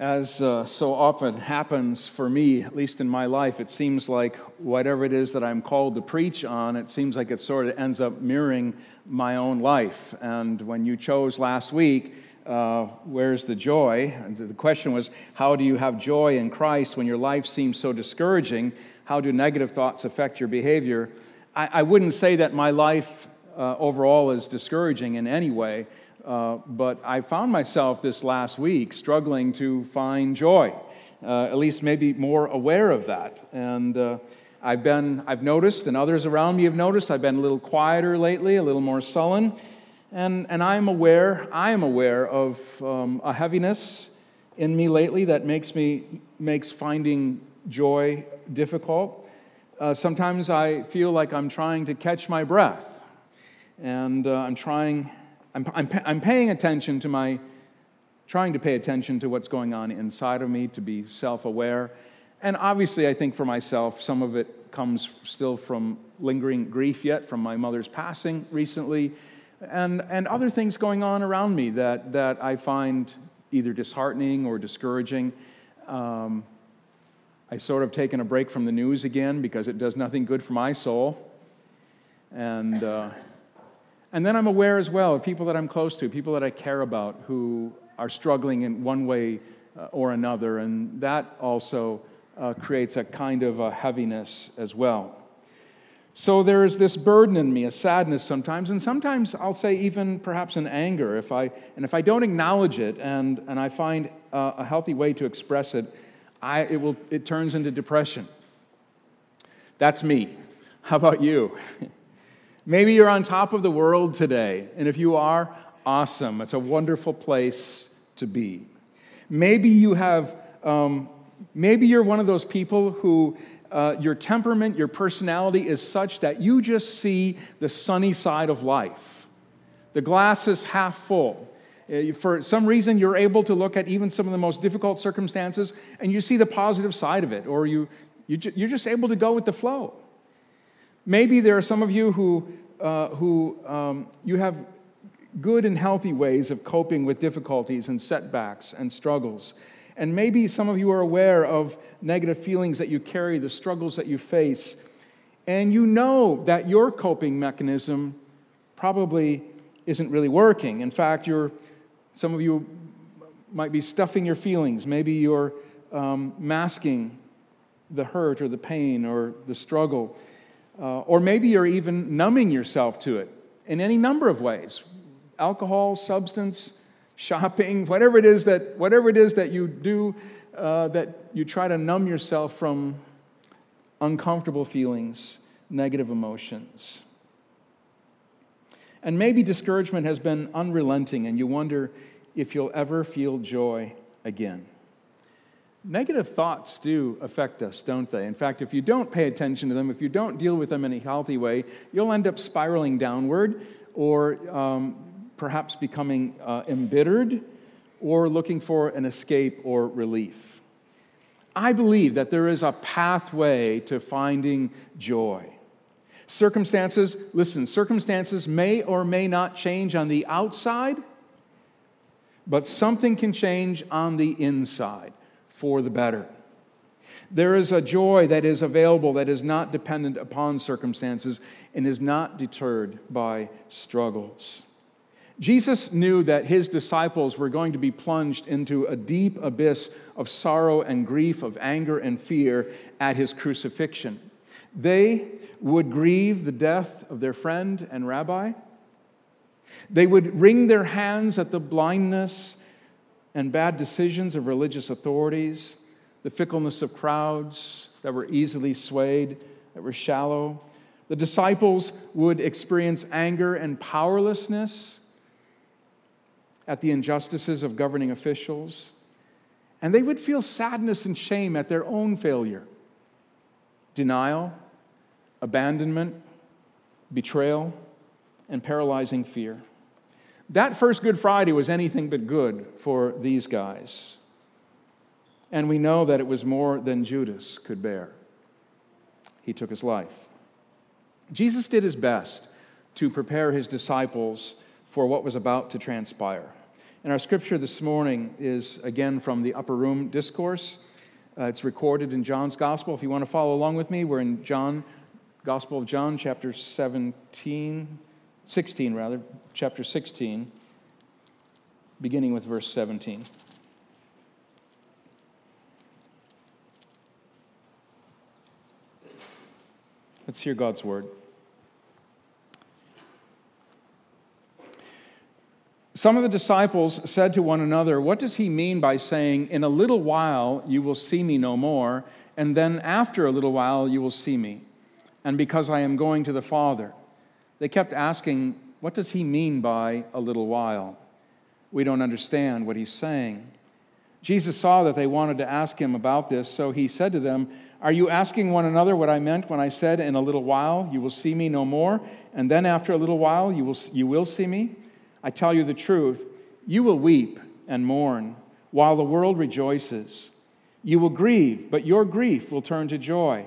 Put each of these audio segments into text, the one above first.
As uh, so often happens for me, at least in my life, it seems like whatever it is that I'm called to preach on, it seems like it sort of ends up mirroring my own life. And when you chose last week, uh, where's the joy? The question was, how do you have joy in Christ when your life seems so discouraging? How do negative thoughts affect your behavior? I, I wouldn't say that my life uh, overall is discouraging in any way. Uh, but I found myself this last week struggling to find joy, uh, at least maybe more aware of that. And uh, I've been, I've noticed, and others around me have noticed, I've been a little quieter lately, a little more sullen. And, and I'm aware, I am aware of um, a heaviness in me lately that makes me, makes finding joy difficult. Uh, sometimes I feel like I'm trying to catch my breath. And uh, I'm trying I'm, I'm, I'm paying attention to my, trying to pay attention to what's going on inside of me, to be self aware. And obviously, I think for myself, some of it comes still from lingering grief yet from my mother's passing recently, and, and other things going on around me that, that I find either disheartening or discouraging. Um, I sort of taken a break from the news again because it does nothing good for my soul. And uh, and then I'm aware as well of people that I'm close to, people that I care about who are struggling in one way uh, or another. And that also uh, creates a kind of a heaviness as well. So there is this burden in me, a sadness sometimes, and sometimes I'll say even perhaps an anger. If I, and if I don't acknowledge it and, and I find uh, a healthy way to express it, I, it, will, it turns into depression. That's me. How about you? Maybe you're on top of the world today, and if you are, awesome. It's a wonderful place to be. Maybe you have, um, maybe you're one of those people who uh, your temperament, your personality is such that you just see the sunny side of life. The glass is half full. Uh, for some reason, you're able to look at even some of the most difficult circumstances and you see the positive side of it, or you, you you're just able to go with the flow. Maybe there are some of you who, uh, who um, you have good and healthy ways of coping with difficulties and setbacks and struggles. And maybe some of you are aware of negative feelings that you carry, the struggles that you face. And you know that your coping mechanism probably isn't really working. In fact, you're, some of you might be stuffing your feelings. Maybe you're um, masking the hurt or the pain or the struggle. Uh, or maybe you're even numbing yourself to it in any number of ways alcohol, substance, shopping, whatever it is that, whatever it is that you do, uh, that you try to numb yourself from uncomfortable feelings, negative emotions. And maybe discouragement has been unrelenting, and you wonder if you'll ever feel joy again. Negative thoughts do affect us, don't they? In fact, if you don't pay attention to them, if you don't deal with them in a healthy way, you'll end up spiraling downward or um, perhaps becoming uh, embittered or looking for an escape or relief. I believe that there is a pathway to finding joy. Circumstances, listen, circumstances may or may not change on the outside, but something can change on the inside for the better. There is a joy that is available that is not dependent upon circumstances and is not deterred by struggles. Jesus knew that his disciples were going to be plunged into a deep abyss of sorrow and grief, of anger and fear at his crucifixion. They would grieve the death of their friend and rabbi. They would wring their hands at the blindness and bad decisions of religious authorities, the fickleness of crowds that were easily swayed, that were shallow. The disciples would experience anger and powerlessness at the injustices of governing officials, and they would feel sadness and shame at their own failure, denial, abandonment, betrayal, and paralyzing fear. That first Good Friday was anything but good for these guys. And we know that it was more than Judas could bear. He took his life. Jesus did his best to prepare his disciples for what was about to transpire. And our scripture this morning is again from the Upper Room Discourse. Uh, it's recorded in John's Gospel. If you want to follow along with me, we're in John, Gospel of John, chapter 17, 16 rather, chapter 16, beginning with verse 17. Let's hear God's word. Some of the disciples said to one another, What does he mean by saying, In a little while you will see me no more, and then after a little while you will see me, and because I am going to the Father? They kept asking, What does he mean by a little while? We don't understand what he's saying. Jesus saw that they wanted to ask him about this, so he said to them, Are you asking one another what I meant when I said, In a little while you will see me no more, and then after a little while you will, you will see me? I tell you the truth, you will weep and mourn while the world rejoices. You will grieve, but your grief will turn to joy.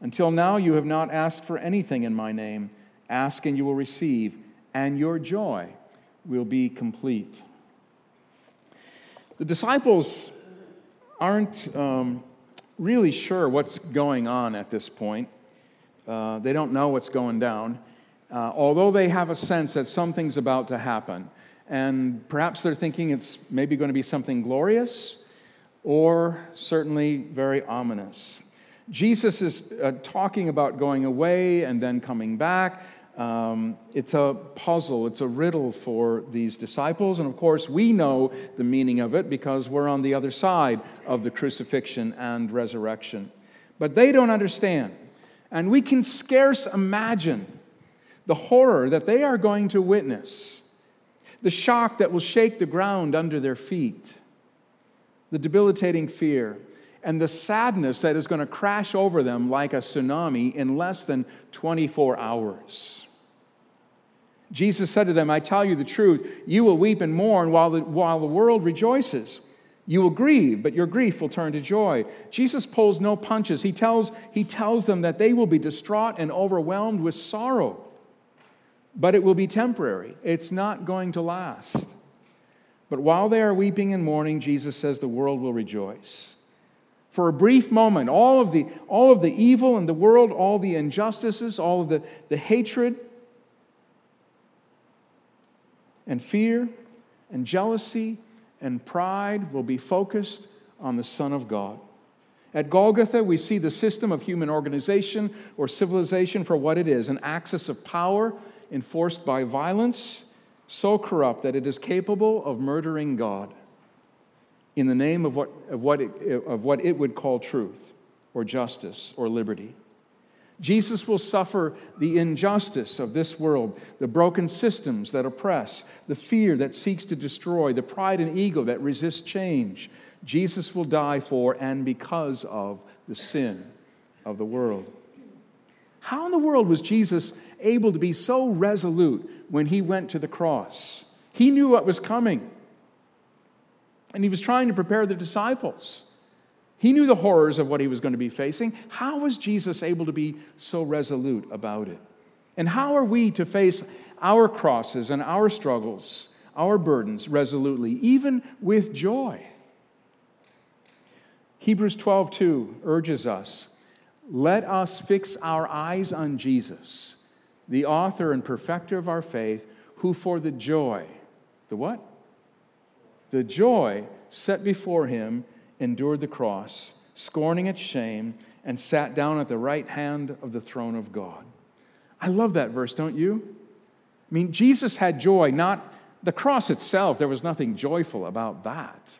Until now, you have not asked for anything in my name. Ask and you will receive, and your joy will be complete. The disciples aren't um, really sure what's going on at this point. Uh, they don't know what's going down, uh, although they have a sense that something's about to happen. And perhaps they're thinking it's maybe going to be something glorious or certainly very ominous. Jesus is uh, talking about going away and then coming back. Um, it's a puzzle, it's a riddle for these disciples. And of course, we know the meaning of it because we're on the other side of the crucifixion and resurrection. But they don't understand. And we can scarce imagine the horror that they are going to witness the shock that will shake the ground under their feet, the debilitating fear, and the sadness that is going to crash over them like a tsunami in less than 24 hours. Jesus said to them, I tell you the truth, you will weep and mourn while the, while the world rejoices. You will grieve, but your grief will turn to joy. Jesus pulls no punches. He tells, he tells them that they will be distraught and overwhelmed with sorrow but it will be temporary. It's not going to last. But while they are weeping and mourning, Jesus says the world will rejoice. For a brief moment, all of the, all of the evil in the world, all the injustices, all of the, the hatred and fear and jealousy and pride will be focused on the Son of God. At Golgotha, we see the system of human organization or civilization for what it is an axis of power enforced by violence, so corrupt that it is capable of murdering God in the name of what, of what, it, of what it would call truth or justice or liberty. Jesus will suffer the injustice of this world, the broken systems that oppress, the fear that seeks to destroy, the pride and ego that resist change. Jesus will die for and because of the sin of the world. How in the world was Jesus able to be so resolute when he went to the cross. He knew what was coming. And he was trying to prepare the disciples. He knew the horrors of what he was going to be facing. How was Jesus able to be so resolute about it? And how are we to face our crosses and our struggles, our burdens resolutely, even with joy? Hebrews 12:2 urges us, "Let us fix our eyes on Jesus, the author and perfecter of our faith, who for the joy, the what? The joy set before him endured the cross, scorning its shame, and sat down at the right hand of the throne of God. I love that verse, don't you? I mean, Jesus had joy, not the cross itself. There was nothing joyful about that.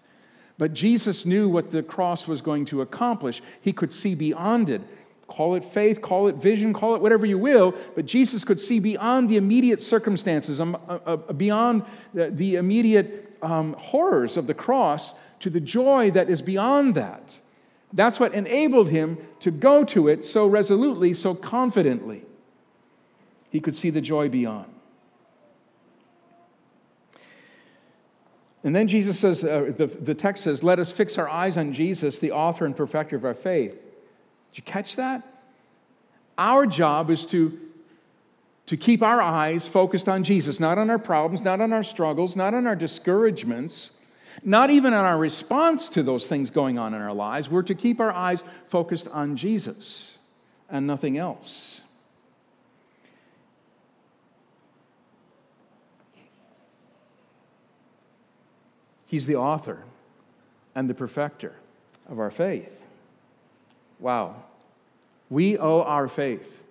But Jesus knew what the cross was going to accomplish. He could see beyond it. Call it faith, call it vision, call it whatever you will, but Jesus could see beyond the immediate circumstances, um, uh, uh, beyond the immediate um, horrors of the cross to the joy that is beyond that. That's what enabled him to go to it so resolutely, so confidently. He could see the joy beyond. And then Jesus says, uh, the, the text says, Let us fix our eyes on Jesus, the author and perfecter of our faith. Did you catch that? Our job is to, to keep our eyes focused on Jesus, not on our problems, not on our struggles, not on our discouragements, not even on our response to those things going on in our lives. We're to keep our eyes focused on Jesus and nothing else. He's the author and the perfecter of our faith. Wow. We owe our faith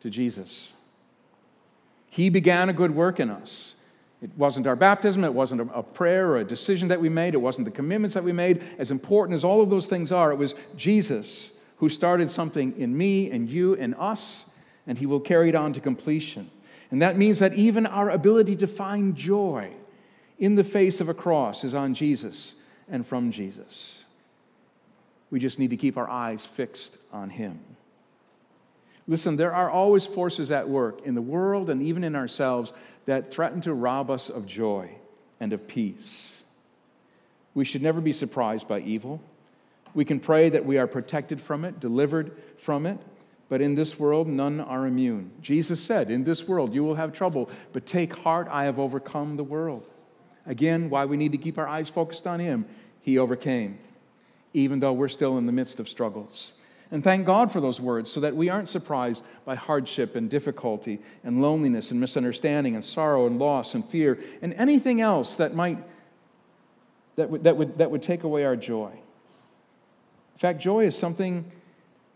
to Jesus. He began a good work in us. It wasn't our baptism, it wasn't a, prayer or a decision that we made, it wasn't the commitments that we made. As important as all of those things are, it was Jesus who started something in me and you and us, and he will carry it on to completion. And that means that even our ability to find joy in the face of a cross is on Jesus and from Jesus. We just need to keep our eyes fixed on him. Listen, there are always forces at work in the world and even in ourselves that threaten to rob us of joy and of peace. We should never be surprised by evil. We can pray that we are protected from it, delivered from it, but in this world, none are immune. Jesus said, In this world, you will have trouble, but take heart, I have overcome the world. Again, why we need to keep our eyes focused on Him. He overcame, even though we're still in the midst of struggles. And thank God for those words so that we aren't surprised by hardship and difficulty and loneliness and misunderstanding and sorrow and loss and fear and anything else that might that would, that would, that would take away our joy. In fact, joy is something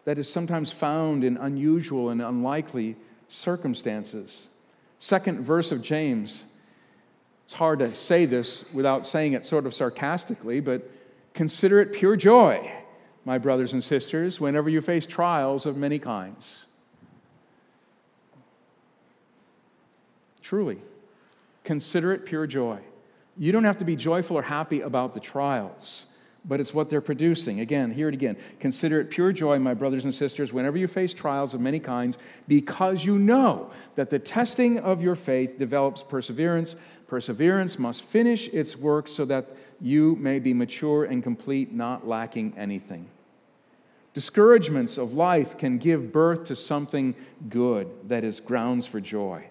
that is sometimes found in unusual and unlikely circumstances. Second verse of James. It's hard to say this without saying it sort of sarcastically, but consider it pure joy my brothers and sisters, whenever you face trials of many kinds. Truly, consider it pure joy. You don't have to be joyful or happy about the trials, but it's what they're producing. Again, hear it again. Consider it pure joy, my brothers and sisters, whenever you face trials of many kinds, because you know that the testing of your faith develops perseverance. Perseverance must finish its work so that you may be mature and complete, not lacking anything. Discouragements of life can give birth to something good that is grounds for joy.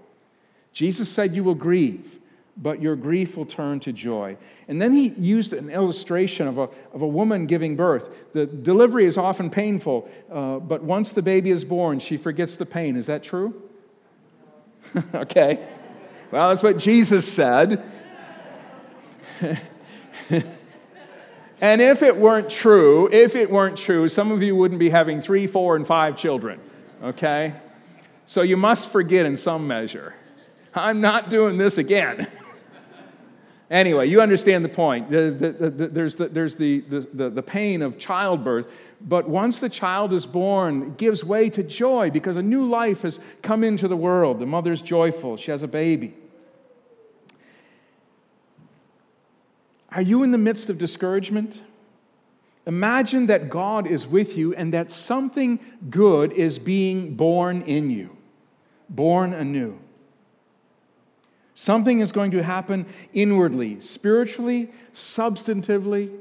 Jesus said, You will grieve, but your grief will turn to joy. And then he used an illustration of a, of a woman giving birth. The delivery is often painful, uh, but once the baby is born, she forgets the pain. Is that true? okay. Well, that's what Jesus said. And if it weren't true, if it weren't true, some of you wouldn't be having three, four, and five children, okay? So you must forget in some measure. I'm not doing this again. anyway, you understand the point. The, the, the, there's, the, there's the, the, the pain of childbirth, but once the child is born, it gives way to joy because a new life has come into the world. The mother's joyful, she has a baby. Are you in the midst of discouragement? Imagine that God is with you and that something good is being born in you, born anew. Something is going to happen inwardly, spiritually, substantively,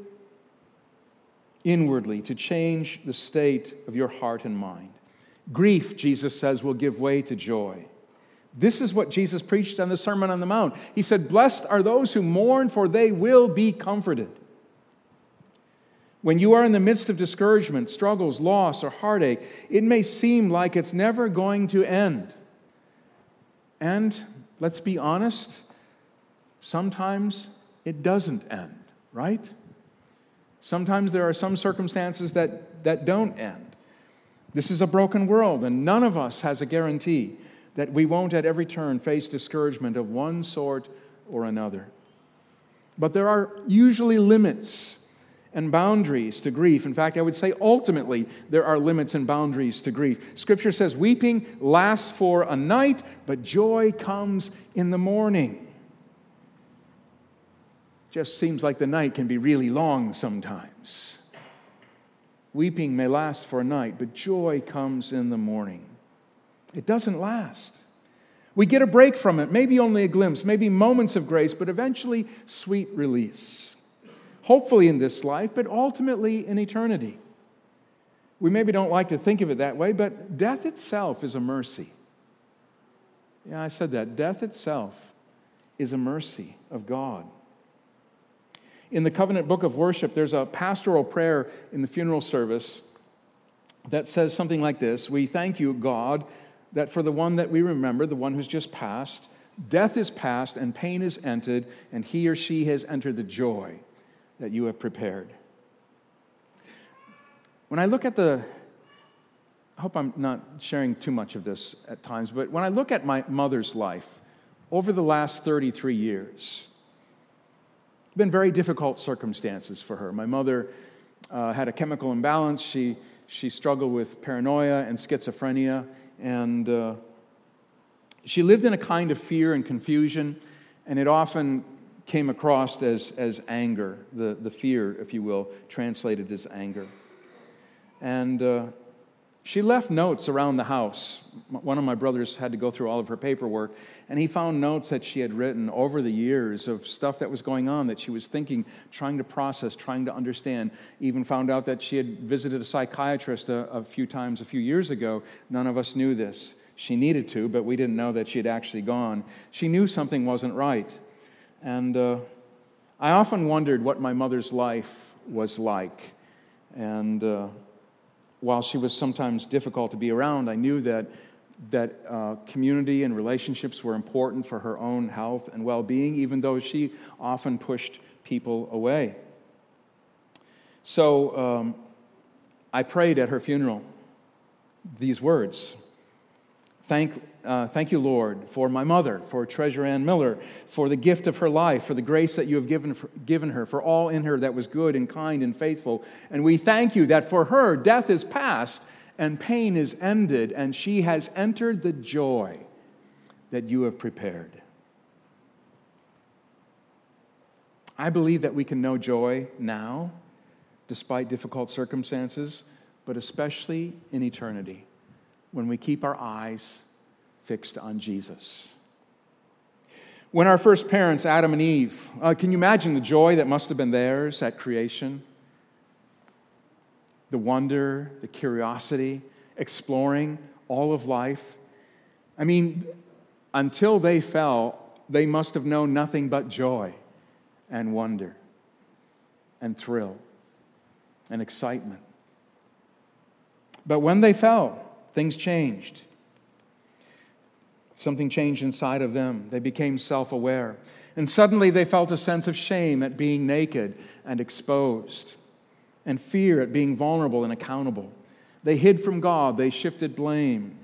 inwardly to change the state of your heart and mind. Grief, Jesus says, will give way to joy. This is what Jesus preached on the Sermon on the Mount. He said, Blessed are those who mourn, for they will be comforted. When you are in the midst of discouragement, struggles, loss, or heartache, it may seem like it's never going to end. And let's be honest, sometimes it doesn't end, right? Sometimes there are some circumstances that, that don't end. This is a broken world, and none of us has a guarantee that we won't at every turn face discouragement of one sort or another. But there are usually limits and boundaries to grief. In fact, I would say ultimately there are limits and boundaries to grief. Scripture says, Weeping lasts for a night, but joy comes in the morning. Just seems like the night can be really long sometimes. Weeping may last for a night, but joy comes in the morning. It doesn't last. We get a break from it, maybe only a glimpse, maybe moments of grace, but eventually sweet release. Hopefully in this life, but ultimately in eternity. We maybe don't like to think of it that way, but death itself is a mercy. Yeah, I said that. Death itself is a mercy of God. In the covenant book of worship, there's a pastoral prayer in the funeral service that says something like this We thank you, God, that for the one that we remember, the one who's just passed, death is past and pain is entered, and he or she has entered the joy that you have prepared. When I look at the, I hope I'm not sharing too much of this at times, but when I look at my mother's life over the last 33 years, been very difficult circumstances for her. My mother uh, had a chemical imbalance. She, she struggled with paranoia and schizophrenia, and uh, she lived in a kind of fear and confusion, and it often came across as, as anger, the, the fear, if you will, translated as anger. And uh, she left notes around the house. One of my brothers had to go through all of her paperwork, and he found notes that she had written over the years of stuff that was going on that she was thinking, trying to process, trying to understand. Even found out that she had visited a psychiatrist a, a few times a few years ago. None of us knew this. She needed to, but we didn't know that she had actually gone. She knew something wasn't right. And uh, I often wondered what my mother's life was like. And uh, while she was sometimes difficult to be around, I knew that, that uh, community and relationships were important for her own health and well being, even though she often pushed people away. So um, I prayed at her funeral these words Thank, uh, thank you, Lord, for my mother, for Treasure Ann Miller, for the gift of her life, for the grace that you have given, for, given her, for all in her that was good and kind and faithful. And we thank you that for her, death is past and pain is ended, and she has entered the joy that you have prepared. I believe that we can know joy now, despite difficult circumstances, but especially in eternity when we keep our eyes fixed on Jesus. When our first parents, Adam and Eve, uh, can you imagine the joy that must have been theirs at creation? The wonder, the curiosity, exploring all of life. I mean, until they fell, they must have known nothing but joy and wonder and thrill and excitement. But when they fell, things changed. Something changed inside of them. They became self aware. And suddenly they felt a sense of shame at being naked and exposed, and fear at being vulnerable and accountable. They hid from God, they shifted blame.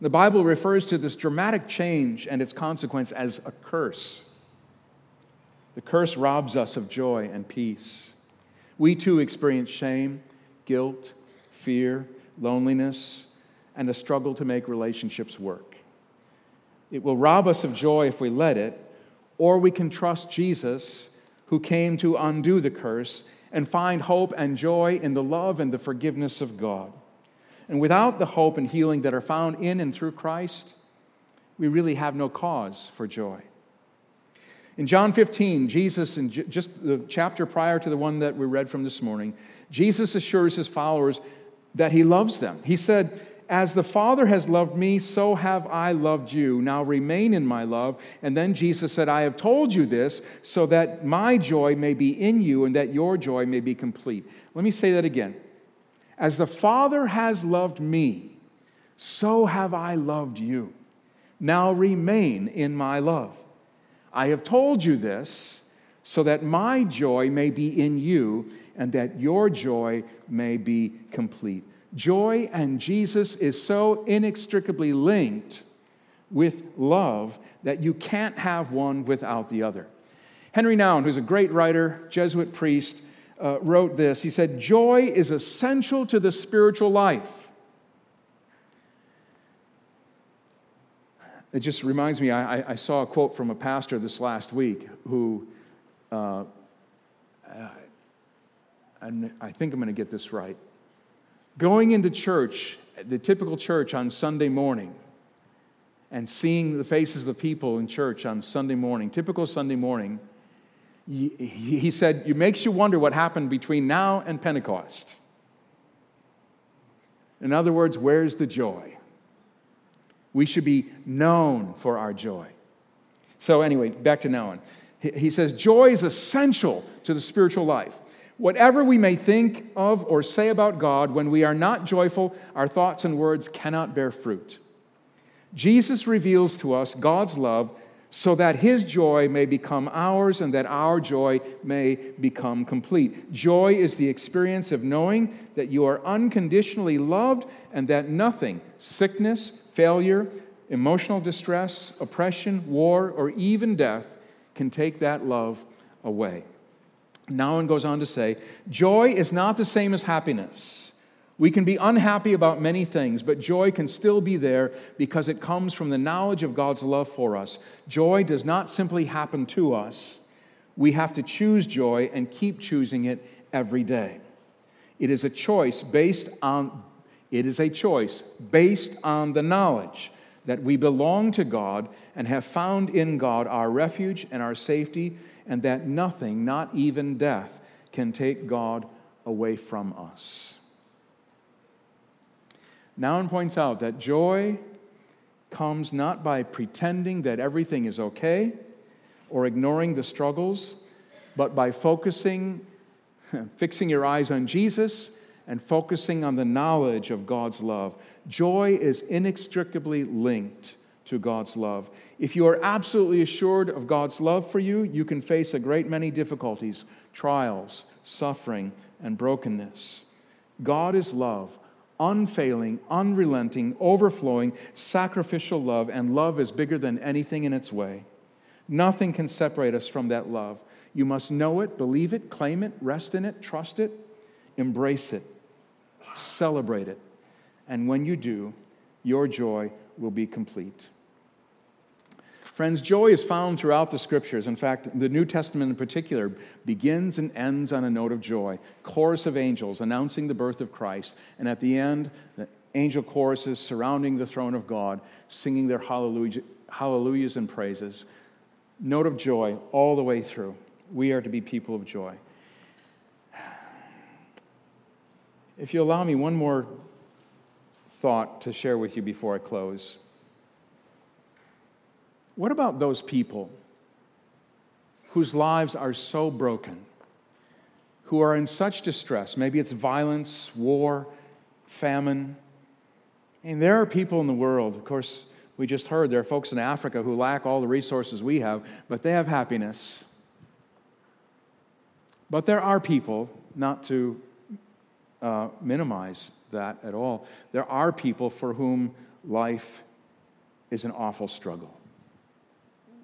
The Bible refers to this dramatic change and its consequence as a curse. The curse robs us of joy and peace. We too experience shame, guilt, fear, loneliness, and a struggle to make relationships work. It will rob us of joy if we let it, or we can trust Jesus, who came to undo the curse, and find hope and joy in the love and the forgiveness of God. And without the hope and healing that are found in and through Christ, we really have no cause for joy. In John 15, Jesus, in just the chapter prior to the one that we read from this morning, Jesus assures his followers that he loves them. He said, as the Father has loved me, so have I loved you. Now remain in my love. And then Jesus said, I have told you this so that my joy may be in you and that your joy may be complete. Let me say that again. As the Father has loved me, so have I loved you. Now remain in my love. I have told you this so that my joy may be in you and that your joy may be complete. Joy and Jesus is so inextricably linked with love that you can't have one without the other. Henri Nouwen, who's a great writer, Jesuit priest, uh, wrote this. He said, Joy is essential to the spiritual life. It just reminds me, I, I saw a quote from a pastor this last week who uh, and I think I'm going to get this right. Going into church, the typical church on Sunday morning, and seeing the faces of the people in church on Sunday morning, typical Sunday morning, he said, it makes you wonder what happened between now and Pentecost. In other words, where's the joy? We should be known for our joy. So, anyway, back to on. He says, Joy is essential to the spiritual life. Whatever we may think of or say about God, when we are not joyful, our thoughts and words cannot bear fruit. Jesus reveals to us God's love so that his joy may become ours and that our joy may become complete. Joy is the experience of knowing that you are unconditionally loved and that nothing, sickness, failure, emotional distress, oppression, war, or even death, can take that love away. Nouwen goes on to say, Joy is not the same as happiness. We can be unhappy about many things, but joy can still be there because it comes from the knowledge of God's love for us. Joy does not simply happen to us, we have to choose joy and keep choosing it every day. It is a choice based on it is a choice based on the knowledge that we belong to God and have found in God our refuge and our safety, and that nothing, not even death, can take God away from us. Nouwen points out that joy comes not by pretending that everything is okay or ignoring the struggles, but by focusing, fixing your eyes on Jesus and focusing on the knowledge of God's love. Joy is inextricably linked to God's love. If you are absolutely assured of God's love for you, you can face a great many difficulties, trials, suffering, and brokenness. God is love unfailing, unrelenting, overflowing, sacrificial love, and love is bigger than anything in its way. Nothing can separate us from that love. You must know it, believe it, claim it, rest in it, trust it, embrace it, celebrate it. And when you do, your joy will be complete. Friends, joy is found throughout the scriptures. In fact, the New Testament in particular begins and ends on a note of joy. Chorus of angels announcing the birth of Christ. And at the end, the angel choruses surrounding the throne of God, singing their hallelujah, hallelujahs and praises. Note of joy all the way through. We are to be people of joy. If you allow me one more thought to share with you before I close. What about those people whose lives are so broken, who are in such distress? Maybe it's violence, war, famine. And there are people in the world, of course, we just heard there are folks in Africa who lack all the resources we have, but they have happiness. But there are people, not to uh, minimize that at all, there are people for whom life is an awful struggle.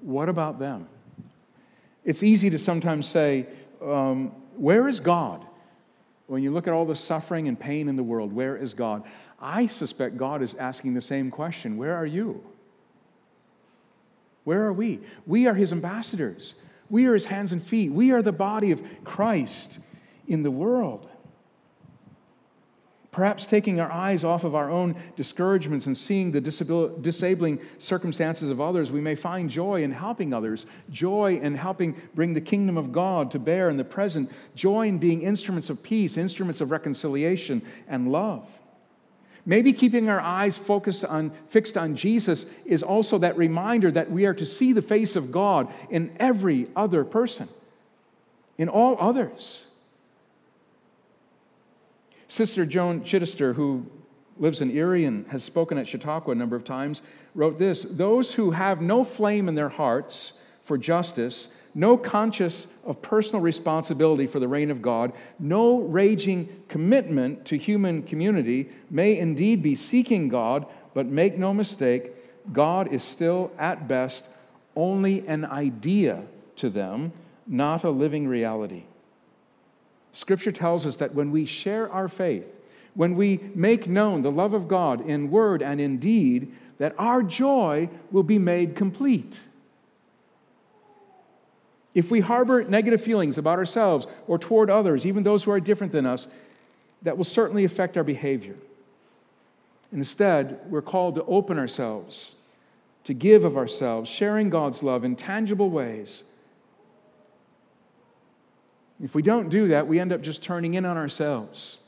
What about them? It's easy to sometimes say, um, Where is God? When you look at all the suffering and pain in the world, where is God? I suspect God is asking the same question Where are you? Where are we? We are His ambassadors. We are His hands and feet. We are the body of Christ in the world. Perhaps taking our eyes off of our own discouragements and seeing the disabling circumstances of others, we may find joy in helping others, joy in helping bring the kingdom of God to bear in the present, joy in being instruments of peace, instruments of reconciliation and love. Maybe keeping our eyes focused on, fixed on Jesus is also that reminder that we are to see the face of God in every other person, in all others. Sister Joan Chittister, who lives in Erie and has spoken at Chautauqua a number of times, wrote this Those who have no flame in their hearts for justice, no conscience of personal responsibility for the reign of God, no raging commitment to human community may indeed be seeking God, but make no mistake, God is still, at best, only an idea to them, not a living reality. Scripture tells us that when we share our faith, when we make known the love of God in word and in deed, that our joy will be made complete. If we harbor negative feelings about ourselves or toward others, even those who are different than us, that will certainly affect our behavior. Instead, we're called to open ourselves, to give of ourselves, sharing God's love in tangible ways. If we don't do that, we end up just turning in on ourselves.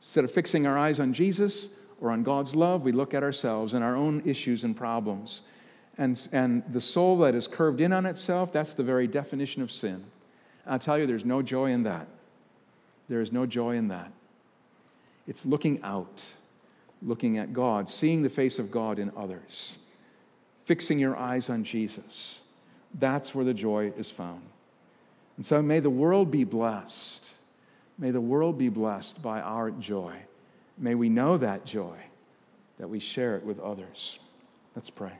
Instead of fixing our eyes on Jesus or on God's love, we look at ourselves and our own issues and problems. And, and the soul that is curved in on itself, that's the very definition of sin. I'll tell you, there's no joy in that. There is no joy in that. It's looking out, looking at God, seeing the face of God in others, fixing your eyes on Jesus. That's where the joy is found. And so may the world be blessed. May the world be blessed by our joy. May we know that joy, that we share it with others. Let's pray.